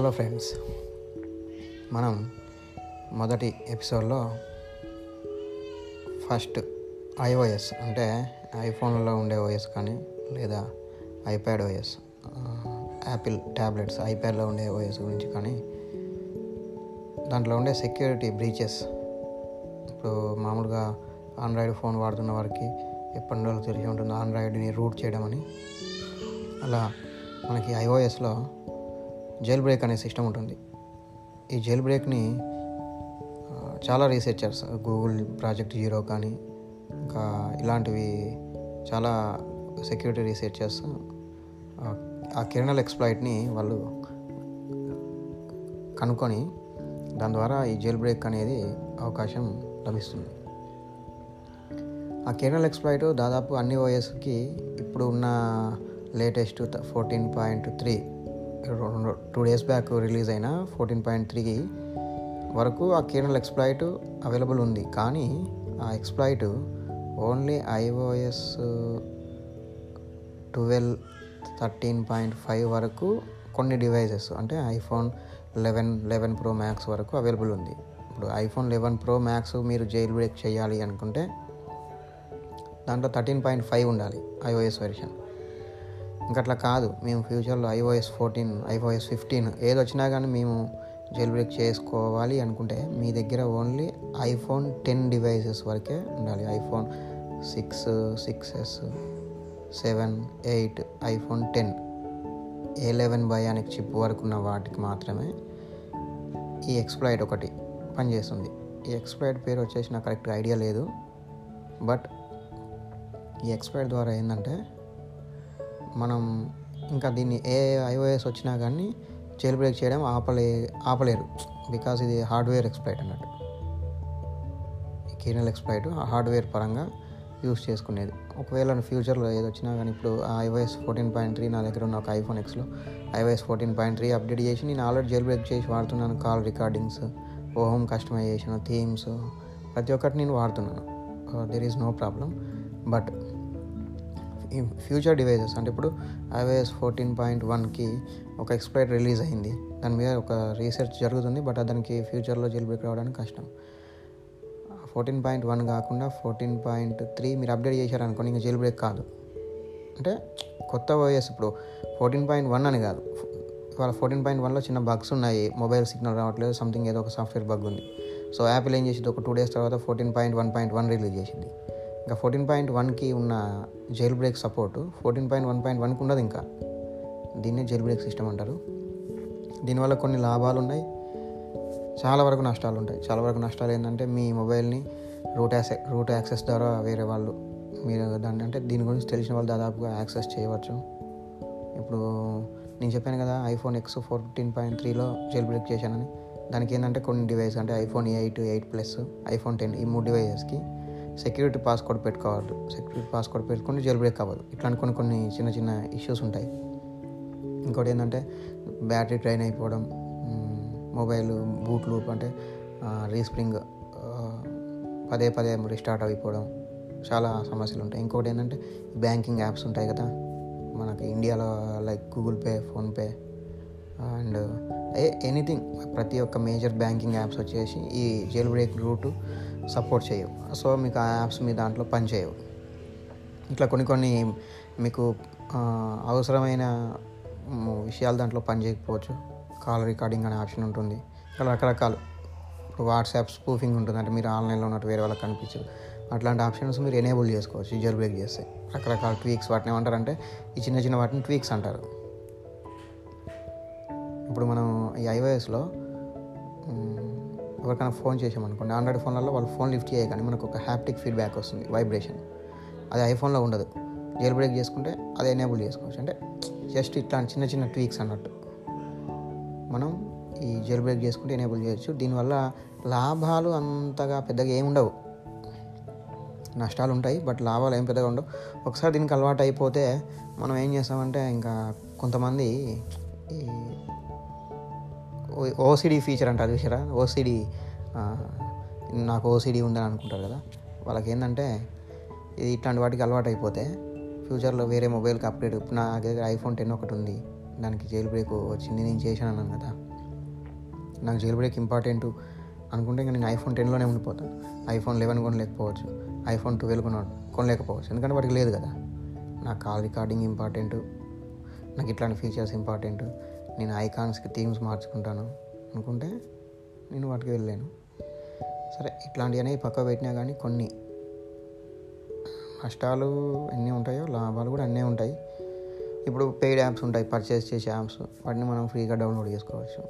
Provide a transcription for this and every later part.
Hello friends మనం మొదటి ఎపిసోడ్లో ఫస్ట్ ఐఓఎస్ అంటే ఐఫోన్లలో ఉండే ఓఎస్ కానీ లేదా ఐప్యాడ్ ఓఎస్ యాపిల్ ట్యాబ్లెట్స్ ఐప్యాడ్లో ఉండే ఓఎస్ గురించి కానీ దాంట్లో ఉండే సెక్యూరిటీ బ్రీచెస్. ఇప్పుడు మామూలుగా ఆండ్రాయిడ్ ఫోన్ వాడుతున్న వారికి ఎప్పటి రోజులు తెలిసి ఉంటుంది ఆండ్రాయిడ్ని రూట్ చేయడం అని. అలా మనకి ఐఓఎస్లో జైల్ బ్రేక్ అనే సిస్టమ్ ఉంటుంది. ఈ జైల్ బ్రేక్ని చాలా రీసెర్చర్స్ గూగుల్ ప్రాజెక్ట్ జీరో కానీ ఇంకా ఇలాంటివి చాలా సెక్యూరిటీ రీసెర్చర్స్ ఆ- ఆ ఎక్స్ప్లాయిట్ని వాళ్ళు కనుక్కొని దాని ద్వారా ఈ జైల్ బ్రేక్ అనేది అవకాశం లభిస్తుంది. ఆ కెర్నల్ ఎక్స్ప్లాయిట్ దాదాపు అన్ని ఓఎస్కి ఇప్పుడు ఉన్న latest fourteen point three two days back release అయిన ఫోర్టీన్ పాయింట్ త్రీకి వరకు ఆ కెర్నల్ ఎక్స్ప్లాయిట్ అవైలబుల్ ఉంది. కానీ ఆ exploit only iOS twelve thirteen point five వరకు కొన్ని డివైజెస్ అంటే iPhone eleven eleven pro max వరకు అవైలబుల్ ఉంది. ఇప్పుడు ఐఫోన్ లెవెన్ ప్రో మ్యాక్స్ మీరు జైల్ బ్రేక్ చేయాలి అనుకుంటే దాంట్లో థర్టీన్ పాయింట్ ఫైవ్ ఉండాలి ఐఓఎస్ వెర్షన్ ఇంకా కాదు. మేము ఫ్యూచర్లో ఐఓఎస్ ఫోర్టీన్ ఐఓఎస్ ఫిఫ్టీన్ ఏది వచ్చినా కానీ మేము జైల్ బ్రేక్ చేసుకోవాలి అనుకుంటే మీ దగ్గర ఓన్లీ ఐఫోన్ టెన్ డివైసెస్ వరకే ఉండాలి. IPhone six six S seven eight iPhone ten A eleven bionic chip వరకు ఉన్న వాటికి మాత్రమే ఈ ఎక్స్ప్లాయిడ్ ఒకటి పనిచేస్తుంది. ఈ ఎక్స్ప్లాయిడ్ పేరు వచ్చేసి నాకు కరెక్ట్ ఐడియా లేదు. బట్ ఈ ఎక్స్ప్లాయిడ్ ద్వారా ఏంటంటే మనం ఇంకా దీన్ని ఏ ఐఓఎస్ వచ్చినా కానీ చైల్ బ్రేక్ చేయడం ఆపలే ఆపలేరు. బికాస్ ఇది హార్డ్వేర్ ఎక్స్ప్లైట్ అన్నట్టు. ఈ కెర్నల్ ఎక్స్ప్లైట్ హార్డ్వేర్ పరంగా యూస్ చేసుకునేది. ఒకవేళ ఫ్యూచర్లో ఏది వచ్చినా కానీ ఇప్పుడు ఐఓఎస్ ఫోర్టీన్ పాయింట్ త్రీ నా దగ్గర ఉన్న ఒక ఐఫోన్ ఎక్స్లో iOS fourteen point three update చేసి నేను ఆల్రెడీ జైల్ బ్రేక్ చేసి వాడుతున్నాను. Call recordings home customization themes ప్రతి ఒక్కటి నేను వాడుతున్నాను. There is no problem but future devices అంటే ఇప్పుడు ఐఓఎస్ ఫోర్టీన్ పాయింట్ వన్కి ఒక ఎక్స్ప్లైట్ రిలీజ్ అయింది. దాని మీద ఒక రీసెర్చ్ జరుగుతుంది బట్ దానికి ఫ్యూచర్లో జైల్ బ్రేక్ రావడానికి కష్టం. ఫోర్టీన్ పాయింట్ వన్ కాకుండా ఫోర్టీన్ పాయింట్ త్రీ మీరు అప్డేట్ చేశారనుకోండి ఇంకా జైల్ బ్రేక్ కాదు. అంటే కొత్త ఓఎస్ ఇప్పుడు ఫోర్టీన్ పాయింట్ వన్ అని కాదు. ఇవాళ ఫోర్టీన్ పాయింట్ వన్లో చిన్న బగ్స్ ఉన్నాయి మొబైల్ సిగ్నల్ రావట్లేదు సంథింగ్ ఏదో ఒక సాఫ్ట్వేర్ బగ్ ఉంది. సో యాపిల్ ఏం చేసింది? ఒక టూ డేస్ తర్వాత fourteen point one point one release చేసింది. ఇంకా ఫోర్టీన్ పాయింట్ వన్కి ఉన్న jailbreak support fourteen point one point వన్కి ఉండదు ఇంకా. దీన్నే జైల్ బ్రేక్ సిస్టమ్ అంటారు. దీనివల్ల కొన్ని లాభాలు ఉన్నాయి చాలా వరకు నష్టాలు ఉంటాయి చాలా వరకు నష్టాలు ఏంటంటే మీ మొబైల్ని రూట్ యాక్సె రూట్ యాక్సెస్ ద్వారా వేరే వాళ్ళు మీరు దాన్ని అంటే దీని గురించి తెలిసిన వాళ్ళు దాదాపుగా యాక్సెస్ చేయవచ్చు. ఇప్పుడు నేను చెప్పాను కదా ఐఫోన్ ఎక్స్ ఫోర్టీన్ పాయింట్ త్రీలో జైల్ బ్రేక్ చేశానని. దానికి ఏంటంటే కొన్ని డివైస్ అంటే iPhone eight eight plus iPhone ten ఈ మూడు డివైజెస్కి సెక్యూరిటీ పాస్కోడ్ పెట్టుకోవద్దు. సెక్యూరిటీ పాస్కోడ్ పెట్టుకుంటే జెల్ బ్రేక్ అవ్వదు. ఇట్లాంటి కొన్ని కొన్ని చిన్న చిన్న ఇష్యూస్ ఉంటాయి. ఇంకోటి ఏంటంటే బ్యాటరీ డ్రైన్ అయిపోవడం మొబైల్ బూట్ లూప్ అంటే రీస్ప్రింగ్ పదే పదే రీస్టార్ట్ అయిపోవడం చాలా సమస్యలు ఉంటాయి. ఇంకోటి ఏంటంటే బ్యాంకింగ్ యాప్స్ ఉంటాయి కదా మనకి ఇండియాలో like Google Pay PhonePe and a anything ప్రతి ఒక్క మేజర్ బ్యాంకింగ్ యాప్స్ వచ్చేసి ఈ జైల్ బ్రేక్ రూటు సపోర్ట్ చేయవు. సో మీకు ఆ యాప్స్ మీ దాంట్లో పనిచేయవు. ఇట్లా కొన్ని కొన్ని మీకు అవసరమైన విషయాలు దాంట్లో పని చేయకపోవచ్చు కాల్ రికార్డింగ్ అనే ఆప్షన్ ఉంటుంది. ఇలా రకరకాలు. ఇప్పుడు వాట్సాప్ స్పూఫింగ్ ఉంటుంది. అంటే మీరు ఆన్లైన్లో ఉన్నట్టు వేరే వాళ్ళకి కనిపించదు. అట్లాంటి ఆప్షన్స్ మీరు ఎనేబుల్ చేసుకోవచ్చు. యూజర్ బ్రేక్ చేస్తే. రకరకాల ట్వీక్స్ వాటిని ఏమంటారంటే ఈ చిన్న చిన్న వాటిని ట్వీక్స్ అంటారు. ఇప్పుడు మనం ఈ ఐఓఎస్లో ఎవరికైనా ఫోన్ చేసామనుకోండి ఆండ్రాయిడ్ ఫోన్లలో వాళ్ళు ఫోన్ లిఫ్ట్ చేయగానే మనకు ఒక హ్యాప్టిక్ ఫీడ్బ్యాక్ వస్తుంది వైబ్రేషన్. అది ఐఫోన్లో ఉండదు. జైల్ బ్రేక్ చేసుకుంటే అది ఎనేబుల్ చేసుకోవచ్చు. అంటే జస్ట్ ఇట్లాంటి చిన్న చిన్న ట్వీక్స్ అన్నట్టు. మనం ఈ జైల్ బ్రేక్ చేసుకుంటే ఎనేబుల్ చేయొచ్చు. దీనివల్ల లాభాలు అంతగా పెద్దగా ఏమి ఉండవు. నష్టాలు ఉంటాయి బట్ లాభాలు ఏం పెద్దగా ఉండవు. ఒకసారి దీనికి అలవాటు అయిపోతే మనం ఏం చేస్తామంటే ఇంకా కొంతమంది ఈ ఓసిడి ఫీచర్ అంటారు చూసారా ఓసిడి నాకు ఓసిడి ఉందని అనుకుంటారు కదా. వాళ్ళకి ఏంటంటే ఇది ఇట్లాంటి వాటికి అలవాటు అయిపోతే ఫ్యూచర్లో వేరే మొబైల్కి అప్డేట్ నా దగ్గర ఐఫోన్ టెన్ ఒకటి ఉంది. దానికి జైల్ బ్రేక్ వచ్చింది నేను చేశాను అన్నాను కదా. నాకు జైల్ బ్రేక్ ఇంపార్టెంట్ అనుకుంటే ఇంకా నేను ఐఫోన్ టెన్లోనే ఉండిపోతాను ఐఫోన్ లెవెన్ కొనలేకపోవచ్చు. ఐఫోన్ ట్వెల్వ్ కొన కొనలేకపోవచ్చు. ఎందుకంటే వాటికి లేదు కదా. నా కాల్ రికార్డింగ్ ఇంపార్టెంట్ నాకు ఇట్లాంటి ఫీచర్స్ ఇంపార్టెంట్. నేను ఐకాన్స్కి థీమ్స్ మార్చుకుంటాను అనుకుంటే నేను వాటికి వెళ్ళాను సరే ఇట్లాంటివన్నీ పక్క పెట్టినా కానీ కొన్ని నష్టాలు ఎన్ని ఉంటాయో లాభాలు కూడా అన్నీ ఉంటాయి. ఇప్పుడు పెయిడ్ యాప్స్ ఉంటాయి పర్చేస్ చేసే యాప్స్ వాటిని మనం ఫ్రీగా డౌన్లోడ్ చేసుకోవచ్చు.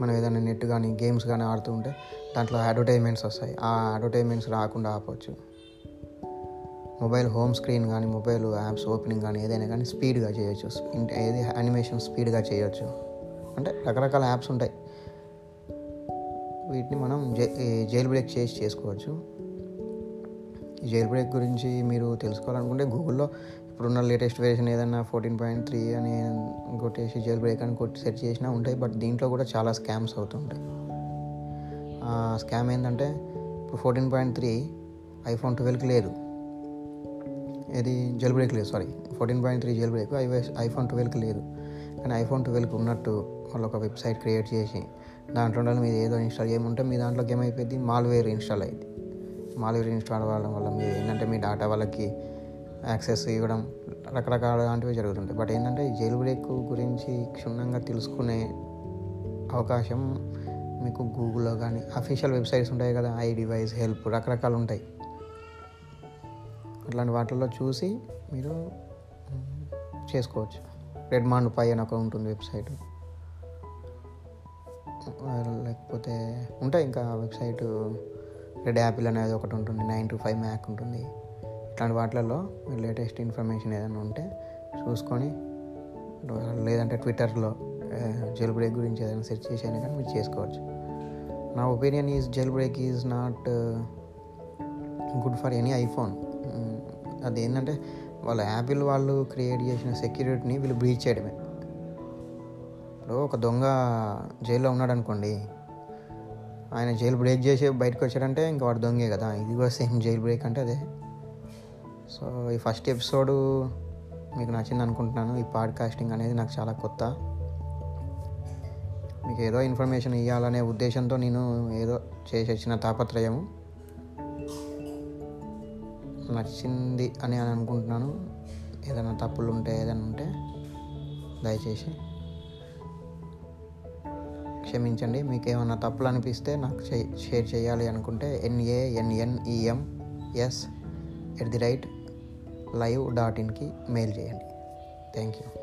మనం ఏదైనా నెట్ కానీ గేమ్స్ కానీ ఆడుతూ ఉంటే దాంట్లో అడ్వర్టైజ్మెంట్స్ వస్తాయి. ఆ అడ్వర్టైజ్మెంట్స్ రాకుండా ఆపవచ్చు మొబైల్ హోమ్ స్క్రీన్ కానీ మొబైల్ యాప్స్ ఓపెనింగ్ కానీ ఏదైనా కానీ స్పీడ్గా చేయొచ్చు. ఏది యానిమేషన్ స్పీడ్గా చేయొచ్చు. అంటే రకరకాల యాప్స్ ఉంటాయి. వీటిని మనం జై జైల్ బ్రేక్ చేసి చేసుకోవచ్చు. జైల్ బ్రేక్ గురించి మీరు తెలుసుకోవాలనుకుంటే గూగుల్లో ఇప్పుడున్న లేటెస్ట్ వెర్షన్ ఏదైనా ఫోర్టీన్ పాయింట్ త్రీ అని కొట్టేసి జైల్ బ్రేక్ అని కొట్టి సెర్చ్ చేసినా ఉంటాయి. బట్ దీంట్లో కూడా చాలా స్కామ్స్ అవుతుంటాయి. స్కామ్ ఏంటంటే ఇప్పుడు ఫోర్టీన్ పాయింట్ త్రీ ఐఫోన్ ట్వెల్వ్కి లేదు. ఇది జెల్ బ్రేక్ లేదు sorry fourteen point three jailbreak iPhone ట్వెల్వ్కి లేదు. కానీ ఐఫోన్ ట్వెల్వ్కి ఉన్నట్టు వాళ్ళు ఒక వెబ్సైట్ క్రియేట్ చేసి దాంట్లో ఉండాలి మీరు ఏదో ఇన్స్టాల్ చేయమంటే మీ దాంట్లో ఏమైపోయింది మాల్వేర్ ఇన్స్టాల్ అయింది. మాల్వేర్ ఇన్స్టాల్ అవ్వడం వల్ల మీరు ఏంటంటే మీ డేటా వాళ్ళకి యాక్సెస్ ఇవ్వడం రకరకాల లాంటివి జరుగుతుంటాయి. బట్ ఏంటంటే జైలు బ్రేక్ గురించి క్షుణ్ణంగా తెలుసుకునే అవకాశం మీకు గూగుల్లో కానీ అఫీషియల్ వెబ్సైట్స్ ఉంటాయి కదా ఐ డివైస్ హెల్ప్ రకరకాలు ఉంటాయి. అట్లాంటి వాటిల్లో చూసి మీరు చేసుకోవచ్చు. రెడ్ మాండ్ పై అని ఒక ఉంటుంది వెబ్సైట్. లేకపోతే ఉంటాయి ఇంకా వెబ్సైట్. రెడ్ యాపిల్ అనేది ఒకటి ఉంటుంది నైన్ టు ఫైవ్ మ్యాక్ ఉంటుంది. ఇట్లాంటి వాటిలలో మీరు లేటెస్ట్ ఇన్ఫర్మేషన్ ఏదైనా ఉంటే చూసుకొని లేదంటే ట్విట్టర్లో జెల్ బ్రేక్ గురించి ఏదైనా సెర్చ్ చేసి కానీ మీరు చేసుకోవచ్చు. నా opinion is jailbreak is not good for any iPhone. అది ఏంటంటే వాళ్ళ యాపిల్ వాళ్ళు క్రియేట్ చేసిన సెక్యూరిటీని వీళ్ళు బ్రీచ్ చేయడమే. ఇప్పుడు ఒక దొంగ జైల్లో ఉన్నాడు అనుకోండి ఆయన జైలు బ్రేక్ చేసి బయటకు వచ్చాడంటే ఇంకా వాడు దొంగే కదా ఇది కూడా సేమ్ జైలు బ్రేక్ అంటే అదే. సో ఈ ఫస్ట్ ఎపిసోడు మీకు నచ్చింది అనుకుంటున్నాను ఈ పాడ్కాస్టింగ్ అనేది నాకు చాలా కొత్త. మీకు ఏదో ఇన్ఫర్మేషన్ ఇవ్వాలనే ఉద్దేశంతో నేను ఏదో చేసి వచ్చిన తాపత్రయము. నచ్చింది అని అని అనుకుంటున్నాను. ఏదైనా తప్పులు ఉంటే ఏదైనా ఉంటే దయచేసి క్షమించండి. మీకు ఏమైనా తప్పులు అనిపిస్తే నాకు చే షేర్ చేయాలి అనుకుంటే ఎన్ఏఎన్ఎన్ఈఎం S at the rate live dot ఇన్కి mail చేయండి. Thank you